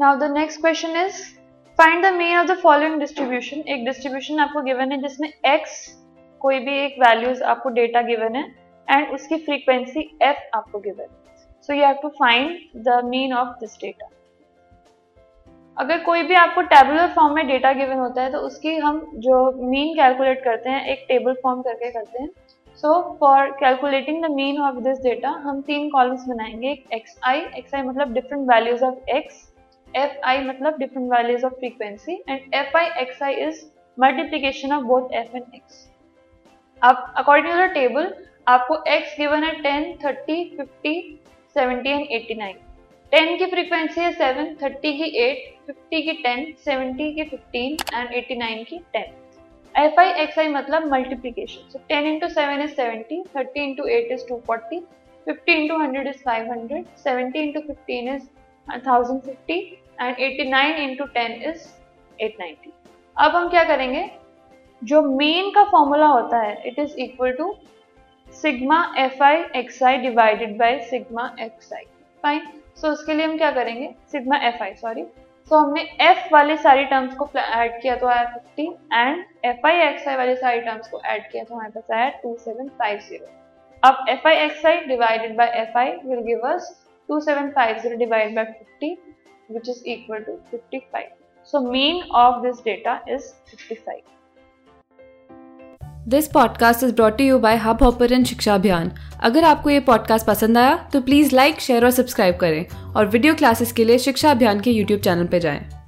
Now the next question is find the mean of the following distribution एक distribution आपको given है जिसमें x कोई भी एक वैल्यूज़ आपको डेटा गिवन है एंड उसकी फ्रीक्वेंसी f आपको गिवन है. So you have to find the mean of this data अगर कोई भी आपको टेबुलर फॉर्म में डेटा गिवन होता है तो उसकी हम जो मीन कैलकुलेट करते हैं, एक टेबल फॉर्म करके करते हैं. So for calculating the mean of this data हम तीन कॉलम्स बनाएँगे. एक्स आई एक्स आई मतलब different values of x f i मतलब different values of frequency and f i x i is multiplication of both f and x अब according to the table आपको x given है ten thirty fifty seventy and eighty nine ten की frequency है seven thirty की eight fifty की ten seventy की fifteen and eighty nine की ten f i x i मतलब multiplication so ten into seven is seventy thirty into eight is two forty fifty into hundred is five hundred seventy into fifteen is thousand fifty and eighty nine into ten is eight ninety अब हम क्या करेंगे? जो mean का formula होता है it is equal to sigma f i x i divided by sigma x i fine so उसके लिए हम क्या करेंगे? Sigma f i sorry so हमने एफ़ वाली सारी टर्म्स को ऐड किया तो आया fifty and f i x i वाली सारी टर्म्स को ऐड किया तो हमारे पास आया टू सेवन फाइव ज़ीरो अब f i x i divided by f i will give us two seven five zero divide by fifty which is equal to fifty five so mean of this podcast is brought you by Hopper Shiksha Abhiyan अगर आपको ये podcast पसंद आया तो please like share और subscribe करें और video classes के लिए शिक्षा अभियान के यूट्यूब चैनल पर जाएँ।